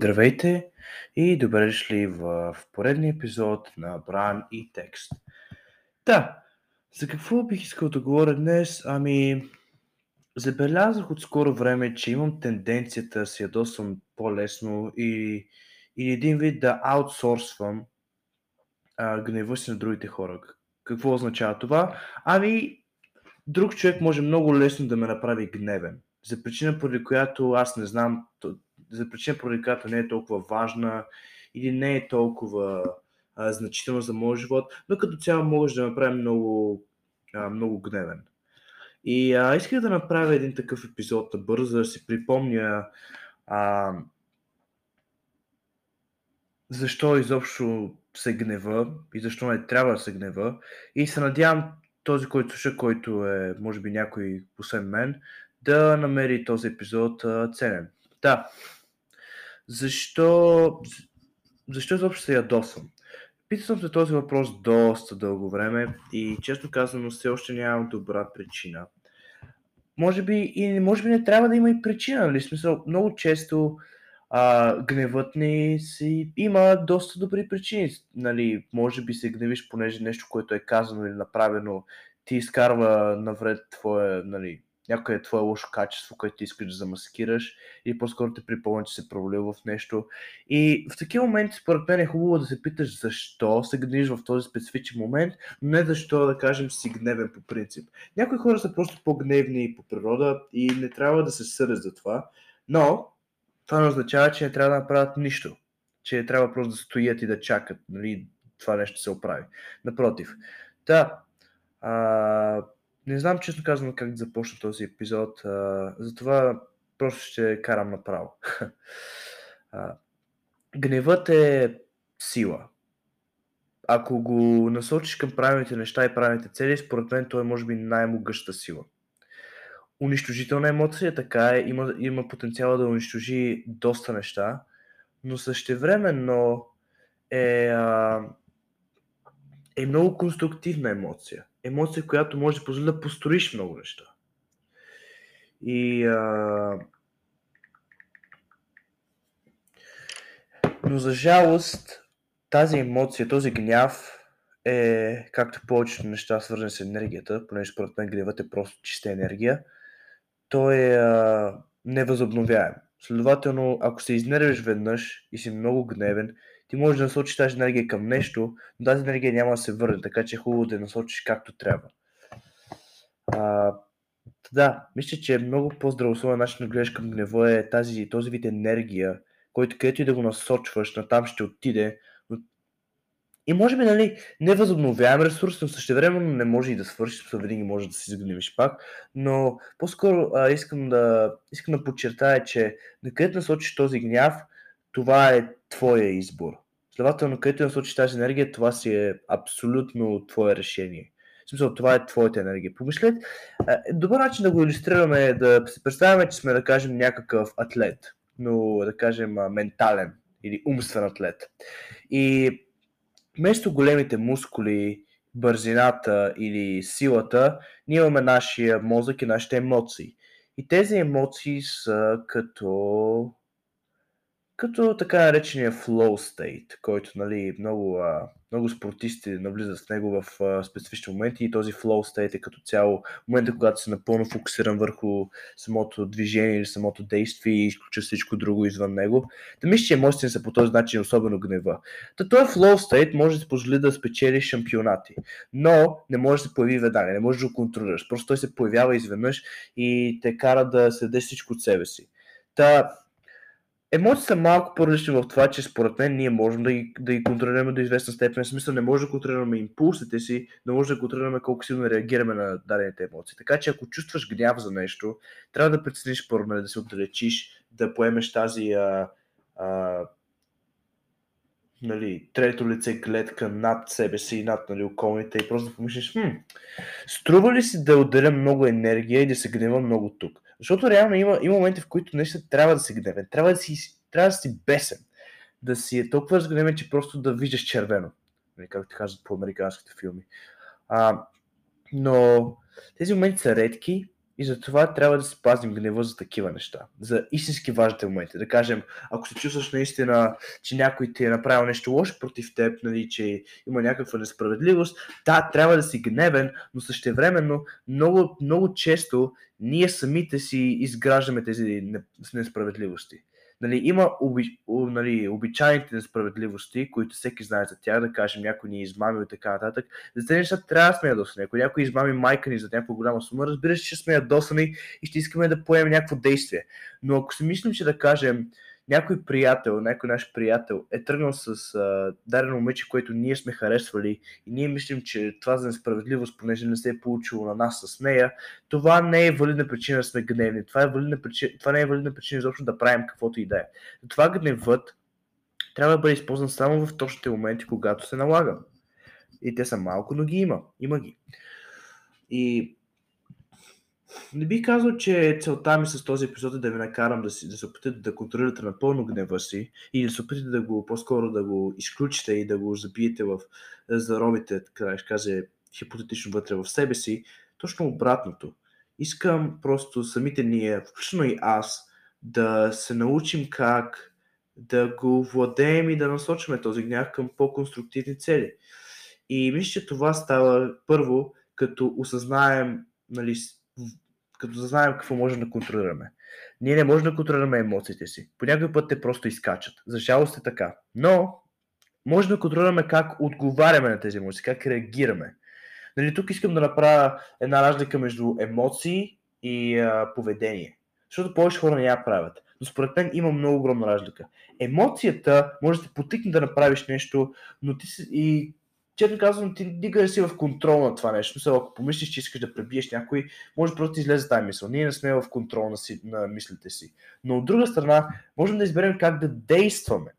Здравейте и добре дошли в поредния епизод на Бран и Текст. Да, за какво бих искал да говоря днес? Ами, забелязах от скоро време, че имам тенденцията да се ядосвам по-лесно и, и един вид да аутсорсвам гнева си на другите хора. Какво означава това? Ами, друг човек може много лесно да ме направи гневен. За причина, поради която аз не знам за причина, поради която не е толкова важна или не е толкова а, значителна за моят живот, но като цяло може да направи много, а, много гневен. И а, исках да направя един такъв епизод бързо, за да си припомня а, защо изобщо се гнева и защо не трябва да се гнева. И се надявам този, който слуша, който е, може би, някой освен мен, да намери този епизод а, ценен. Да, защо, защо изобщо се ядосвам? Питал съм се този въпрос доста дълго време и често казано все още нямам добра причина. Може би, и може би не трябва да има и причина, нали? Смисъл, много често а, гневът ни си има доста добри причини. Нали? Може би се гневиш, понеже нещо, което е казано или направено, ти изкарва навред твоя, нали, някое е твое лошо качество, което ти искаш да замаскираш и по-скоро те припомня, че се провалил в нещо. И в такива моменти, според мен е хубаво да се питаш защо се гневиш в този специфичен момент, но не защо, да кажем, си гневен по принцип. Някои хора са просто по-гневни по природа и не трябва да се съдят за това, но това не означава, че не трябва да направят нищо. Че трябва просто да стоят и да чакат, нали, това нещо се оправи. Напротив. Да, а, не знам честно казвам как да започна този епизод, а, затова просто ще карам направо. а, гневът е сила. Ако го насочиш към правилните неща и правилните цели, според мен той е може би най-могъща сила. Унищожителна емоция, така е, има, има потенциала да унищожи доста неща, но същевременно е, а, е много конструктивна емоция емоция, която може да позволи да построиш много неща. И а... Но за жалост, тази емоция, този гняв е, както повечето неща, свързани с енергията, понеже според мен гневът е просто чиста енергия, той е а, невъзобновяем. Следователно, ако се изнервиш веднъж и си много гневен, ти можеш да насочиш тази енергия към нещо, но тази енергия няма да се върне, така че е хубаво да я насочиш както трябва. А, да, мисля, че е много по-здравословен начин да гледаш към гнева е тази, този вид енергия, който където и да го насочваш, натам ще отиде. И може би, нали, невъзобновяем ресурс, но същевременно не може и да свършиш, защото винаги може да се изгневиш пак. Но по-скоро а, искам, да, искам да подчертая, че на където насочиш този гняв, това е твоя избор. Следователно, където насочиш тази енергия, това си е абсолютно твое решение. В смисъл, това е твоята енергия. Помислете, добър начин да го иллюстрираме е да се представяме, че сме, да кажем, някакъв атлет, но, да кажем, ментален или умствен атлет. И вместо големите мускули, бързината или силата, ние имаме нашия мозък и нашите емоции. И тези емоции са като като така наречения flow state, който нали, много, много спортисти навлизат в него в специфични моменти и този flow state е като цяло момента, когато си напълно фокусиран върху самото движение или самото действие и изключа всичко друго извън него. Да мисля, че емоциите са по този начин, особено гнева. Та този flow state може да се позволи да спечели шампионати, но не може да се появи веднага, не може да го контролираш. Просто той се появява изведнъж и те кара да следеш всичко от себе си. Та, Емоциите са малко по-различни в това, че според мен ние можем да ги, да ги контролираме до известна степен. В смисъл не може да контролираме импулсите си, не може да контролираме колко силно реагираме на дадените емоции. Така че ако чувстваш гняв за нещо, трябва да прецениш първо, нали, да се отдалечиш, да поемеш тази а, а, нали, трето лице гледка над себе си и над нали, околните и просто да помислиш, хм, струва ли си да отделя много енергия и да се гнева много тук? Защото реално има, има моменти, в които нещо трябва да си гневен, трябва да си, трябва да си бесен, да си е толкова разгневен, че просто да виждаш червено, нали, както казват по американските филми. А, но тези моменти са редки И затова трябва да си пазим гнева за такива неща. За истински важните моменти. Да кажем, ако се чувстваш наистина, че някой ти е направил нещо лошо против теб, нали, че има някаква несправедливост, да, трябва да си гневен, но същевременно много, много често ние самите си изграждаме тези несправедливости. Нали, има оби, нали, обичайните несправедливости, които всеки знае за тях, да кажем някой ни е измамил и така нататък. За тези неща трябва да сме ядосани. Ако някой измами майка ни за някаква голяма сума, разбира се, че сме ядосани и ще искаме да поемем някакво действие. Но ако си мислим, че да кажем, някой приятел, някой наш приятел е тръгнал с а, дадено момиче, което ние сме харесвали и ние мислим, че това за несправедливост, понеже не се е получило на нас с нея, това не е валидна причина да сме гневни. Това, е валидна причина, това не е валидна причина изобщо да правим каквото и да е. Това гневът трябва да бъде използван само в точните моменти, когато се налага. И те са малко, но ги има. Има ги. И не бих казал, че целта ми с този епизод е да ви накарам да, си, да се опитате да контролирате напълно гнева си и да се опитате да го по-скоро да го изключите и да го забиете в заробите, така да каже, хипотетично вътре в себе си. Точно обратното. Искам просто самите ние, включително и аз, да се научим как да го владеем и да насочваме този гняв към по-конструктивни цели. И мисля, че това става първо, като осъзнаем нали, като да знаем какво можем да контролираме. Ние не можем да контролираме емоциите си. По някой път те просто изкачат. За жалост е така. Но можем да контролираме как отговаряме на тези емоции, как реагираме. Нали, тук искам да направя една разлика между емоции и а, поведение. Защото повече хора не я правят. Но според мен има много огромна разлика. Емоцията може да те потикне да направиш нещо, но ти си, и честно казвам, ти никъде си в контрол на това нещо. Мисля, ако помислиш, че искаш да пребиеш някой, може просто да излезе тази мисъл. Ние не сме в контрол на, си, на мислите си. Но от друга страна, можем да изберем как да действаме.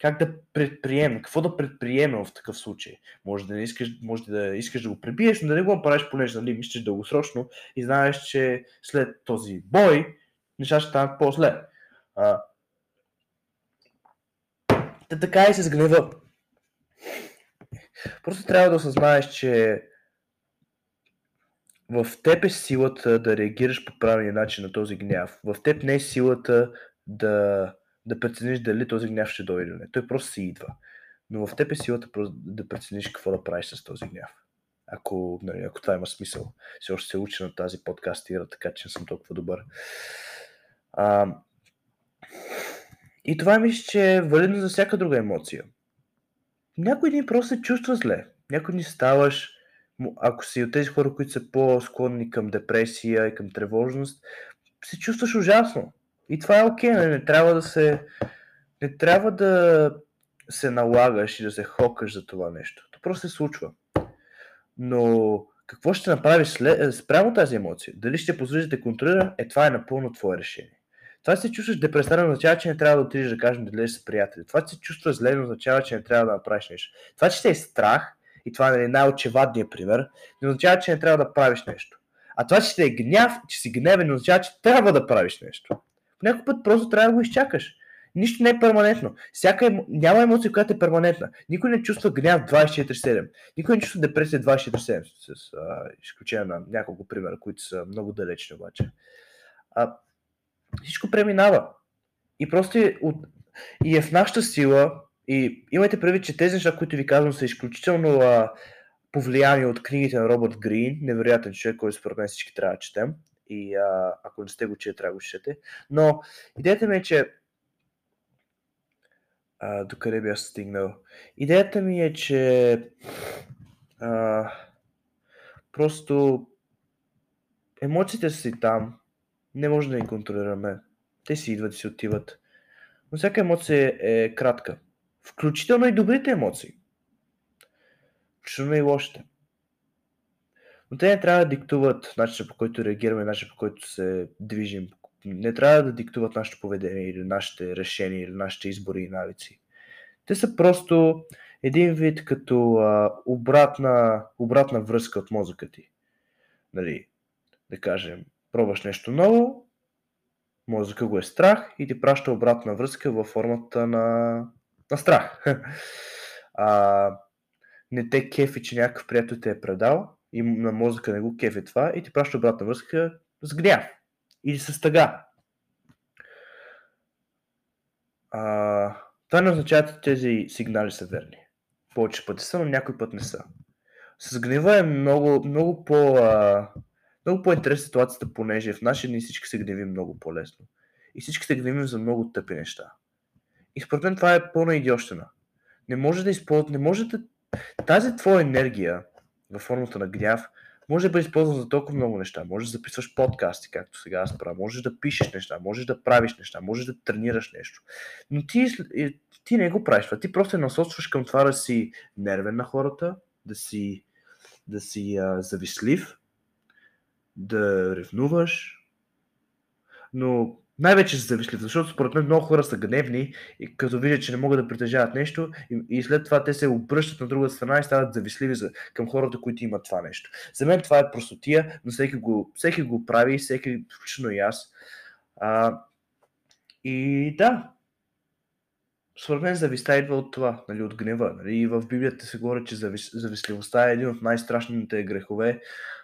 Как да предприемем, какво да предприемем в такъв случай. Може да, не искаш, може да искаш да го пребиеш, но да не го направиш, понеже нали, мислиш дългосрочно и знаеш, че след този бой нещата ще станат по-зле. А, така и с гнева. Просто трябва да осъзнаеш, че в теб е силата да реагираш по правилния начин на този гняв. В теб не е силата да, да прецениш дали този гняв ще дойде или не. Той просто си идва. Но в теб е силата да прецениш какво да правиш с този гняв. Ако, нали, ако това има смисъл. Все още се уча на тази подкаст ира, така че не съм толкова добър. А, и това мисля, че е валидно за всяка друга емоция някой дни просто се чувства зле. Някой дни ставаш, ако си от тези хора, които са по-склонни към депресия и към тревожност, се чувстваш ужасно. И това е окей, okay, не, не трябва да се не трябва да се налагаш и да се хокаш за това нещо. То просто се случва. Но какво ще направиш след, спрямо тази емоция? Дали ще позволиш да те контролира? Е, това е напълно твое решение. Това се чувстваш депресиран означава, че не трябва да отидеш да кажем да гледаш с приятели. Това, се чувства зле, означава, че не трябва да направиш нещо. Това, че те е страх, и това е най-очевадният пример, не означава, че не трябва да правиш нещо. А това, че те е гняв, че си гневен, означава, че трябва да правиш нещо. Някой път просто трябва да го изчакаш. Нищо не е перманентно. Всяка емо... Няма емоция, която е перманентна. Никой не чувства гняв 24-7. Никой не чувства депресия 24-7, с а, изключение на няколко примера, които са много далечни обаче. А, всичко преминава. И просто е, от... и е в нашата сила. И имайте предвид, че тези неща, които ви казвам, са изключително а, повлияни от книгите на Робърт Грин, невероятен човек, който според мен всички трябва да четем. И а, ако не сте го чете, трябва да го четете. Но идеята ми е, че а, докъде бях стигнал. Идеята ми е, че а, просто емоциите са си там, не може да ги контролираме. Те си идват и си отиват. Но всяка емоция е кратка. Включително и добрите емоции. Включително и лошите. Но те не трябва да диктуват начина по който реагираме, начина по който се движим. Не трябва да диктуват нашето поведение или нашите решения или нашите избори и навици. Те са просто един вид като а, обратна, обратна връзка от мозъка ти. Нали, да кажем, пробваш нещо ново, мозъка го е страх и ти праща обратна връзка във формата на, на страх. а, не те кефи, че някакъв приятел те е предал и на мозъка не го кефи това и ти праща обратна връзка, с гняв или с тъга. А, това не означава, че тези сигнали са верни. Повече пъти са, но някой път не са. С гнева е много, много по... А, много по-интересна ситуацията, понеже в наши дни всички се гневим много по-лесно. И всички се гневим за много тъпи неща. И според мен това е пълна идиощина. Не може да използват, не може да... Тази твоя енергия във формата на гняв може да бъде използвана за толкова много неща. Можеш да записваш подкасти, както сега аз правя. Можеш да пишеш неща, можеш да правиш неща, можеш да тренираш нещо. Но ти, ти не го правиш. Ти просто насочваш към това да си нервен на хората, да си, да си а, завистлив, да ревнуваш. Но най-вече за завистлив, защото според мен много хора са гневни и като видят, че не могат да притежават нещо и, и след това те се обръщат на друга страна и стават завистливи за, към хората, които имат това нещо. За мен това е простотия, но всеки го, всеки го прави, всеки, включително и аз. А, и да, според мен зависта идва от това, нали, от гнева. Нали? И в Библията се говори, че завис, завистливостта е един от най-страшните грехове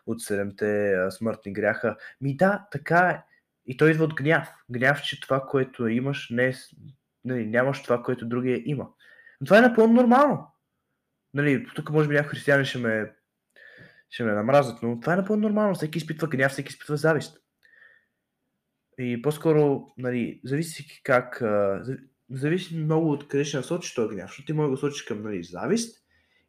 от седемте смъртни гряха. Ми да, така е и той идва от гняв. Гняв, че това, което имаш, не е, нали, нямаш това, което другия има. Но това е напълно нормално. Нали, тук може би някои християни ще ме, ще ме намразят, но това е напълно нормално. Всеки изпитва гняв, всеки изпитва завист. И по-скоро, нали, зависи как, зависи много от къде ще насочиш този гняв, защото ти може да го сочиш към нали, завист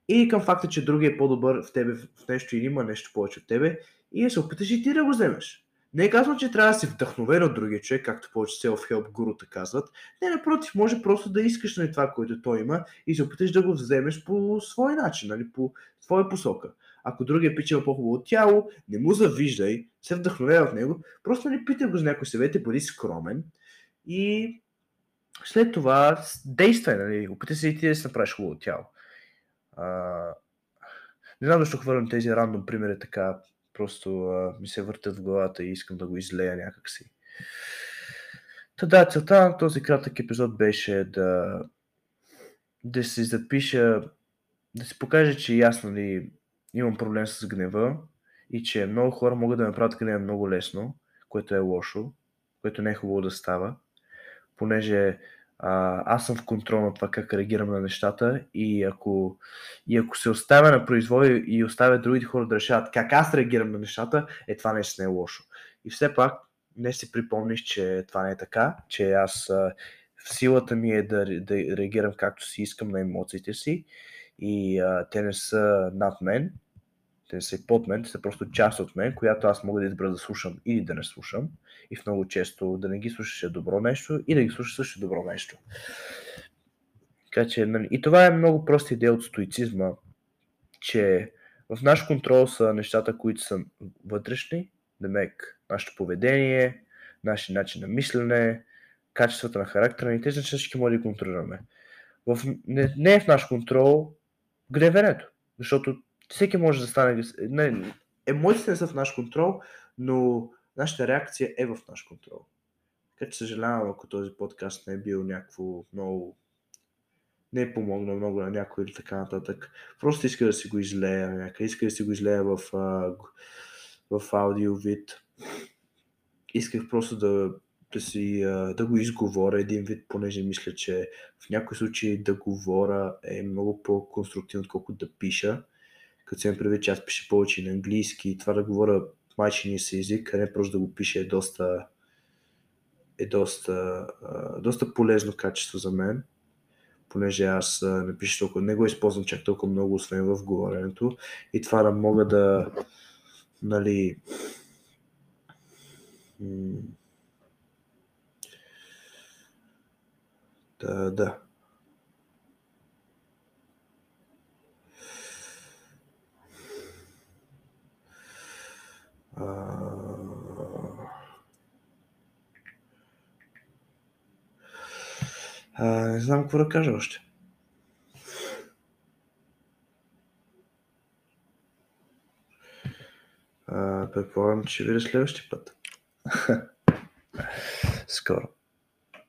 или към факта, че другия е по-добър в тебе в нещо или има нещо повече от тебе и се опиташ и ти да го вземеш. Не е казвам, че трябва да си вдъхновен от другия човек, както повече self-help гурута казват. Не, напротив, може просто да искаш на нали, това, което той има и се опиташ да го вземеш по свой начин, нали, по своя посока. Ако другия пича по-хубаво тяло, не му завиждай, се вдъхновяй от него, просто не питай го за някой съвет, бъди скромен и след това действай, нали, опитай се и ти да си направиш хубаво тяло. А, не знам защо хвърлям тези рандом примери така Просто а, ми се въртят в главата и искам да го излея някакси. Та да, целта на този кратък епизод беше да, да се запиша, да се покаже, че ясно ли имам проблем с гнева и че много хора могат да направят гнева много лесно, което е лошо, което не е хубаво да става, понеже а, аз съм в контрол на това как реагирам на нещата и ако, и ако се оставя на произвол и оставя другите хора да решават как аз реагирам на нещата, е това нещо не е лошо. И все пак не си припомниш, че това не е така, че аз а, в силата ми е да, да реагирам както си искам на емоциите си и а, те не са над мен, те са под мен, те са просто част от мен, която аз мога да избера да слушам или да не слушам и в много често да не ги слушаш е добро нещо и да ги слушаш също е добро нещо. Така че, нали, и това е много проста идея от стоицизма, че в наш контрол са нещата, които са вътрешни, демек нашето поведение, нашия начин на мислене, качествата на характера ни, тези неща всички може да ги контролираме. В, не, не е в наш контрол гревенето, защото всеки може да стане... Не, емоциите не са в наш контрол, но нашата реакция е в наш контрол. Така че съжалявам, ако този подкаст не е бил някакво много не е помогнал много на някой или така нататък. Просто иска да си го излея някъде, иска да си го излея в, в аудио вид. Исках просто да, да, си, да го изговоря един вид, понеже мисля, че в някои случаи да говоря е много по-конструктивно, отколкото да пиша. Като се предвид, че аз пиша повече на английски и това да говоря майчиния си език, а не просто да го пише е доста, е доста, доста полезно качество за мен, понеже аз не пиша толкова, не го използвам чак толкова много, освен в говоренето. И това да мога да нали, да, да, А, не знам какво да кажа още. А, предполагам, че ще следващия път. Скоро.